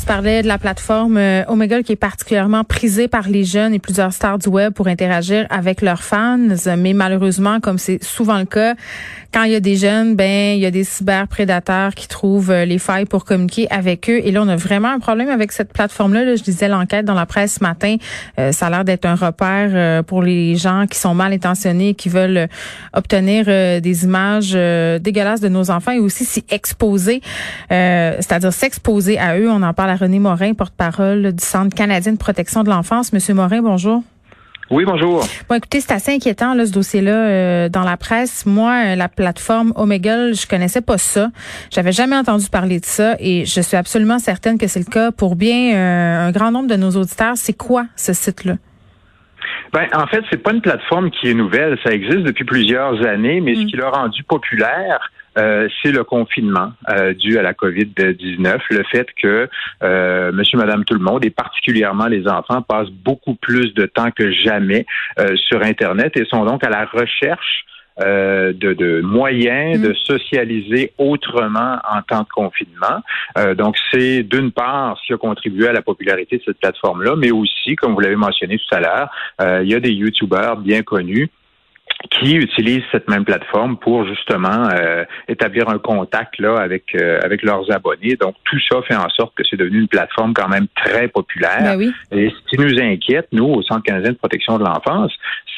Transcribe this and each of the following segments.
Se parlait de la plateforme euh, Omegle qui est particulièrement prisée par les jeunes et plusieurs stars du web pour interagir avec leurs fans. Mais malheureusement, comme c'est souvent le cas, quand il y a des jeunes, ben il y a des cyberprédateurs qui trouvent euh, les failles pour communiquer avec eux. Et là, on a vraiment un problème avec cette plateforme-là. je disais l'enquête dans la presse ce matin. Euh, ça a l'air d'être un repère euh, pour les gens qui sont mal intentionnés, qui veulent obtenir des images dégueulasses de nos enfants et aussi s'y exposer, c'est-à-dire s'exposer à eux. On en parle à René Morin, porte-parole du Centre canadien de protection de l'enfance. Monsieur Morin, bonjour. Oui, bonjour. Bon, écoutez, c'est assez inquiétant là, ce dossier-là euh, dans la presse. Moi, euh, la plateforme Omegle, je connaissais pas ça. J'avais jamais entendu parler de ça et je suis absolument certaine que c'est le cas pour bien euh, un grand nombre de nos auditeurs. C'est quoi ce site-là? Ben, en fait, c'est pas une plateforme qui est nouvelle. Ça existe depuis plusieurs années, mais ce mm. qui l'a rendu populaire, euh, c'est le confinement euh, dû à la COVID-19, le fait que euh, monsieur, madame, tout le monde, et particulièrement les enfants, passent beaucoup plus de temps que jamais euh, sur Internet et sont donc à la recherche de, de, moyens mm. de socialiser autrement en temps de confinement. donc, c'est d'une part ce qui a contribué à la popularité de cette plateforme-là, mais aussi, comme vous l'avez mentionné tout à l'heure, il y a des YouTubeurs bien connus qui utilisent cette même plateforme pour justement euh, établir un contact là avec euh, avec leurs abonnés. Donc tout ça fait en sorte que c'est devenu une plateforme quand même très populaire. Ben oui. Et ce qui nous inquiète nous au Centre canadien de protection de l'enfance,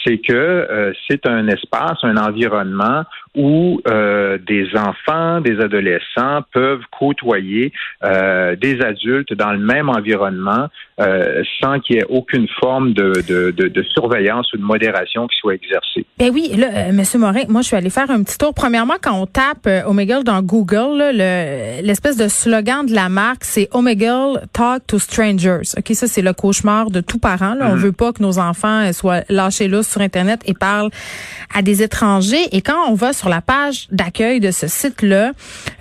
c'est que euh, c'est un espace, un environnement où euh, des enfants, des adolescents peuvent côtoyer euh, des adultes dans le même environnement euh, sans qu'il y ait aucune forme de, de, de, de, surveillance ou de modération qui soit exercée. Ben oui, là, euh, Monsieur Morin, moi je suis allé faire un petit tour. Premièrement, quand on tape euh, Omegle dans Google, l'espèce de slogan de la marque, c'est Omegle Talk to Strangers. Ok, ça c'est le cauchemar de tout parent. Là. On mm-hmm. veut pas que nos enfants soient lâchés là sur Internet et parlent à des étrangers. Et quand on va sur la page d'accueil de ce site-là,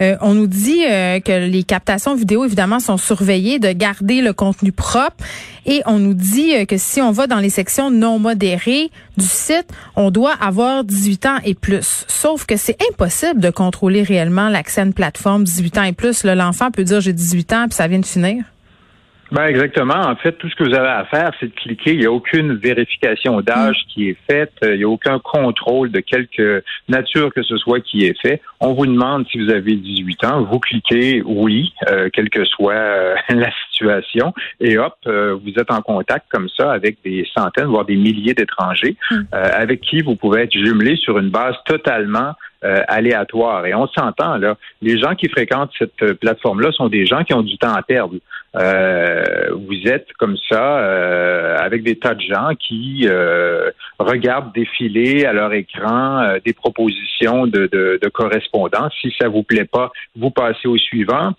euh, on nous dit euh, que les captations vidéo, évidemment, sont surveillées, de garder le contenu propre. Et on nous dit euh, que si on va dans les sections non modérées du site, on doit avoir 18 ans et plus. Sauf que c'est impossible de contrôler réellement l'accès à une plateforme 18 ans et plus. L'enfant peut dire j'ai 18 ans puis ça vient de finir. Ben exactement. En fait, tout ce que vous avez à faire, c'est de cliquer. Il n'y a aucune vérification d'âge qui est faite. Il n'y a aucun contrôle de quelque nature que ce soit qui est fait. On vous demande si vous avez 18 ans. Vous cliquez oui, euh, quelle que soit euh, la situation. Et hop, euh, vous êtes en contact comme ça avec des centaines, voire des milliers d'étrangers mm. avec qui vous pouvez être jumelé sur une base totalement aléatoire. Et on s'entend, là, les gens qui fréquentent cette plateforme-là sont des gens qui ont du temps à perdre. Euh, vous êtes comme ça euh, avec des tas de gens qui euh, regardent défiler à leur écran des propositions de, de, de correspondance. Si ça vous plaît pas, vous passez au suivant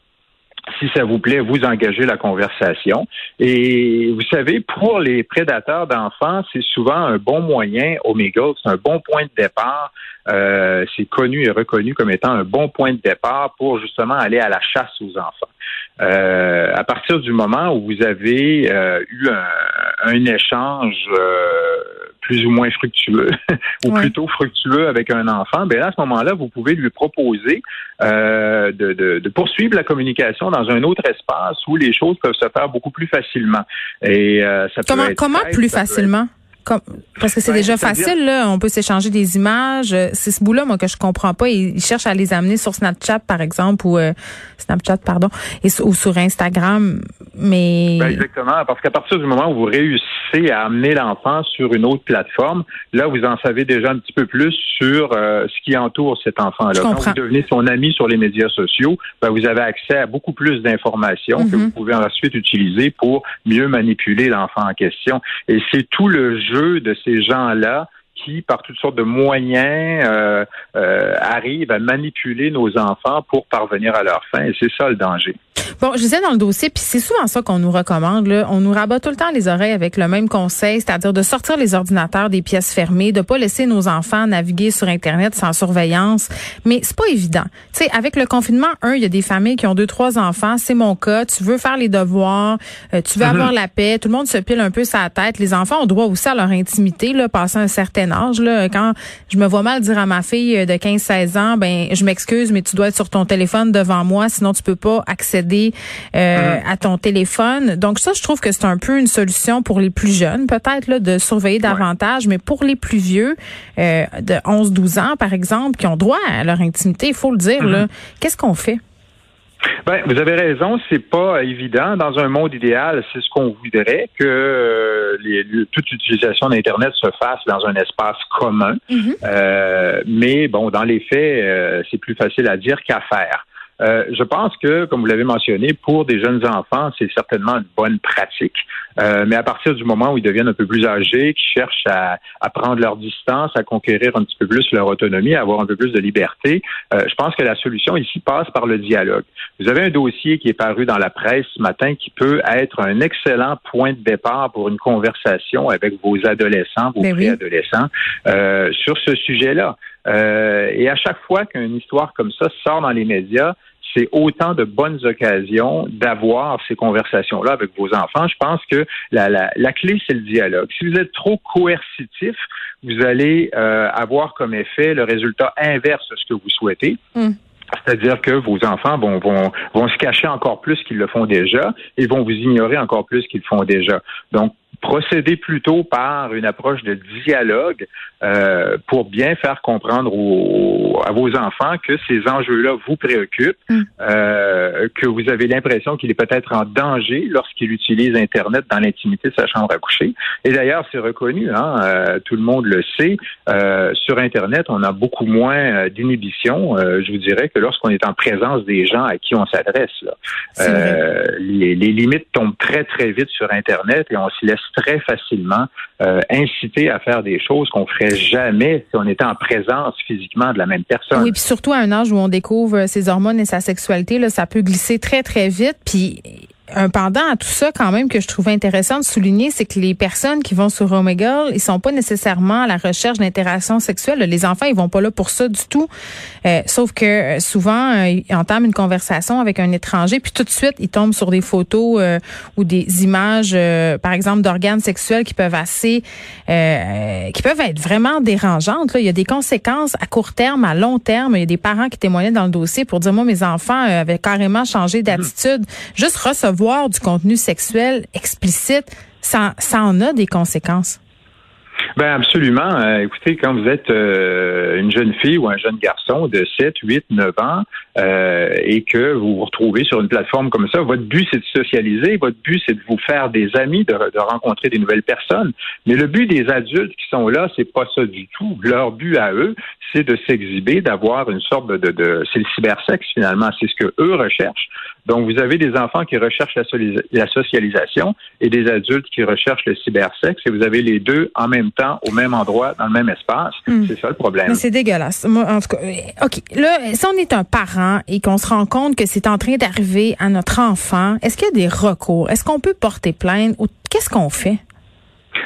si ça vous plaît, vous engagez la conversation. Et vous savez, pour les prédateurs d'enfants, c'est souvent un bon moyen, Omegle, c'est un bon point de départ. Euh, c'est connu et reconnu comme étant un bon point de départ pour justement aller à la chasse aux enfants. Euh, à partir du moment où vous avez euh, eu un, un échange plus ou moins fructueux, ou plutôt fructueux avec un enfant, ben à ce moment-là, vous pouvez lui proposer euh, de, de, de, poursuivre la communication dans un autre espace où les choses peuvent se faire beaucoup plus facilement. Et euh, ça comment, peut être comment plus facilement? Parce que c'est déjà facile, là. On peut s'échanger des images. C'est ce bout-là, moi, que je comprends pas. Ils cherchent à les amener sur Snapchat, par exemple, ou euh, Snapchat, pardon, et, ou sur Instagram. Mais ben exactement, parce qu'à partir du moment où vous réussissez à amener l'enfant sur une autre plateforme, là, vous en savez déjà un petit peu plus sur euh, ce qui entoure cet enfant-là. Quand vous devenez son ami sur les médias sociaux, ben, vous avez accès à beaucoup plus d'informations que mm-hmm. vous pouvez ensuite utiliser pour mieux manipuler l'enfant en question. Et c'est tout le jeu de ces gens-là qui, par toutes sortes de moyens, euh, euh, arrivent à manipuler nos enfants pour parvenir à leur fin. Et c'est ça le danger. Bon, je disais dans le dossier, puis c'est souvent ça qu'on nous recommande. Là. On nous rabat tout le temps les oreilles avec le même conseil, c'est-à-dire de sortir les ordinateurs des pièces fermées, de pas laisser nos enfants naviguer sur Internet sans surveillance. Mais c'est pas évident. Tu sais, avec le confinement, un, il y a des familles qui ont deux, trois enfants. C'est mon cas. Tu veux faire les devoirs, euh, tu veux mhm. avoir la paix. Tout le monde se pile un peu sa tête. Les enfants ont droit aussi à leur intimité, là, passer un certain âge. Là. Quand je me vois mal dire à ma fille de 15-16 ans, ben je m'excuse, mais tu dois être sur ton téléphone devant moi, sinon tu peux pas accéder euh, mm-hmm. à ton téléphone. Donc ça, je trouve que c'est un peu une solution pour les plus jeunes, peut-être là, de surveiller davantage, mais pour les plus vieux, euh, de 11-12 ans par exemple, qui ont droit à leur intimité, il faut le dire, là, mm-hmm. qu'est-ce qu'on fait? Ben, vous avez raison, c'est pas évident. Dans un monde idéal, c'est ce qu'on voudrait que euh, les, toute utilisation d'Internet se fasse dans un espace commun. Mm-hmm. euh, mais bon, dans les faits, euh, c'est plus facile à dire qu'à faire. Euh, je pense que, comme vous l'avez mentionné, pour des jeunes enfants, c'est certainement une bonne pratique. Euh, mais à partir du moment où ils deviennent un peu plus âgés, qui cherchent à, prendre leur distance, à conquérir un petit peu plus leur autonomie, à avoir un peu plus de liberté, euh, je pense que la solution ici passe par le dialogue. Vous avez un dossier qui est paru dans la presse ce matin qui peut être un excellent point de départ pour une conversation avec vos adolescents, vos ben préadolescents, sur ce sujet-là. Et à chaque fois qu'une histoire comme ça sort dans les médias, c'est autant de bonnes occasions d'avoir ces conversations-là avec vos enfants. Je pense que la, la, la clé, c'est le dialogue. Si vous êtes trop coercitif, vous allez euh, avoir comme effet le résultat inverse de ce que vous souhaitez. Mm. C'est-à-dire que vos enfants vont, vont, vont se cacher encore plus qu'ils le font déjà et vont vous ignorer encore plus qu'ils font déjà. Donc, procéder plutôt par une approche de dialogue euh, pour bien faire comprendre à vos enfants que ces enjeux-là vous préoccupent, mm. euh, que vous avez l'impression qu'il est peut-être en danger lorsqu'il utilise Internet dans l'intimité de sa chambre à coucher. Et d'ailleurs, c'est reconnu, hein, euh, tout le monde le sait. sur Internet, on a beaucoup moins d'inhibition, je vous dirais, que lorsqu'on est en présence des gens à qui on s'adresse. Les, les limites tombent très, très vite sur Internet et on s'y laisse très facilement euh, inciter à faire des choses qu'on ferait jamais si on était en présence physiquement de la même personne. Oui, puis surtout à un âge où on découvre ses hormones et sa sexualité, là, ça peut glisser très très vite. Puis un pendant à tout ça quand même que je trouve intéressant de souligner, c'est que les personnes qui vont sur Omegle, ils sont pas nécessairement à la recherche d'interaction sexuelle. Les enfants, ils vont pas là pour ça du tout. Euh, sauf que euh, souvent, euh, ils entament une conversation avec un étranger, puis tout de suite, ils tombent sur des photos ou des images, par exemple, d'organes sexuels qui peuvent assez, qui peuvent être vraiment dérangeantes. Là. Il y a des conséquences à court terme, à long terme. Il y a des parents qui témoignaient dans le dossier pour dire, moi, mes enfants avaient carrément changé d'attitude. Juste recevoir du contenu sexuel explicite, ça, ça en a des conséquences. Ben absolument. Euh, écoutez, quand vous êtes euh, une jeune fille ou un jeune garçon de 7, 8, 9 ans euh, et que vous vous retrouvez sur une plateforme comme ça, votre but c'est de socialiser, votre but c'est de vous faire des amis, de, de, rencontrer des nouvelles personnes. Mais le but des adultes qui sont là, c'est pas ça du tout. Leur but à eux, c'est de s'exhiber, d'avoir une sorte de, de, c'est le cybersexe finalement, c'est ce que eux recherchent. Donc, vous avez des enfants qui recherchent la, socialisation et des adultes qui recherchent le cybersexe et vous avez les deux en même temps, au même endroit, dans le même espace. Hmm. C'est ça le problème. c'est dégueulasse. en tout cas, euh, OK. Là, si on est un parent et qu'on se rend compte que c'est en train d'arriver à notre enfant, est-ce qu'il y a des recours? Est-ce qu'on peut porter plainte ou qu'est-ce qu'on fait?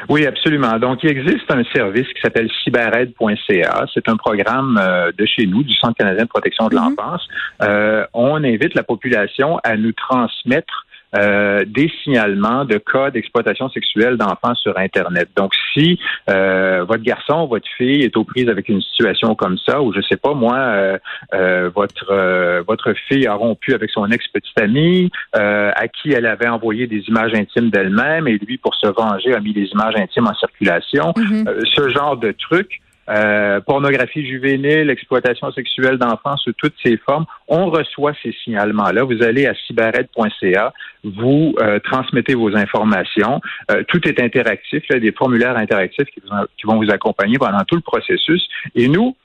Oui, absolument. Donc, il existe un service qui s'appelle cyberaide.ca. C'est un programme euh, de chez nous, du Centre canadien de protection de mhm. l'enfance. Euh, on invite la population à nous transmettre euh, des signalements de cas d'exploitation sexuelle d'enfants sur Internet. Donc, si euh, votre garçon, votre fille est aux prises avec une situation comme ça, ou je sais pas moi, euh, votre votre fille a rompu avec son ex-petite amie, à qui elle avait envoyé des images intimes d'elle-même, et lui, pour se venger, a mis des images intimes en circulation. Mm-hmm. ce genre de truc. Euh, pornographie juvénile, exploitation sexuelle d'enfants sous toutes ses formes. On reçoit ces signalements-là. Vous allez à cyberette.ca, vous euh, transmettez vos informations. Euh, tout est interactif. Il y a des formulaires interactifs qui, qui vont vous accompagner pendant tout le processus. Et nous,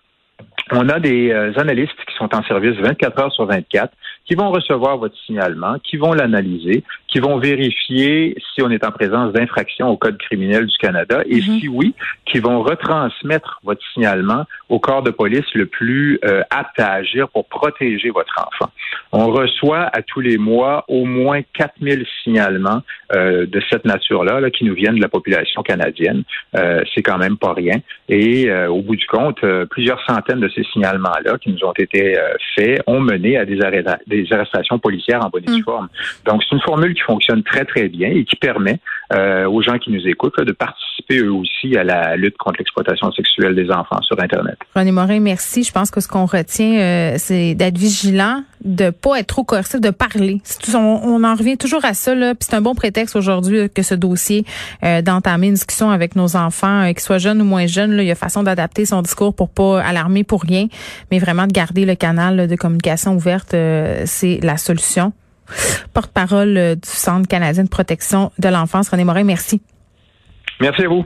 on a des analystes qui sont en service 24 heures sur 24 qui vont recevoir votre signalement, qui vont l'analyser, qui vont vérifier si on est en présence d'infraction au Code criminel du Canada et mhm. si oui, qui vont retransmettre votre signalement au corps de police le plus euh, apte à agir pour protéger votre enfant. On reçoit à tous les mois au moins 4000 signalements euh, de cette nature-là là, qui nous viennent de la population canadienne. Euh, c'est quand même pas rien. Et euh, au bout du compte, plusieurs centaines de ces signalements-là qui nous ont été faits ont mené à des, des arrestations policières en bonne et mm. forme. Donc, c'est une formule qui qui fonctionne très, très bien et qui permet aux gens qui nous écoutent de participer eux aussi à la lutte contre l'exploitation sexuelle des enfants sur Internet. René Morin, merci. Je pense que ce qu'on retient, c'est d'être vigilant, de pas être trop coercif, de parler. On, en revient toujours à ça, là, puis c'est un bon prétexte aujourd'hui que ce dossier d'entamer une discussion avec nos enfants, qu'ils soient jeunes ou moins jeunes. Là, il y a façon d'adapter son discours pour pas alarmer pour rien, mais vraiment de garder le canal de communication ouverte, euh, c'est la solution. Porte-parole euh, du Centre canadien de protection de l'enfance, René Morin, merci. Merci à vous.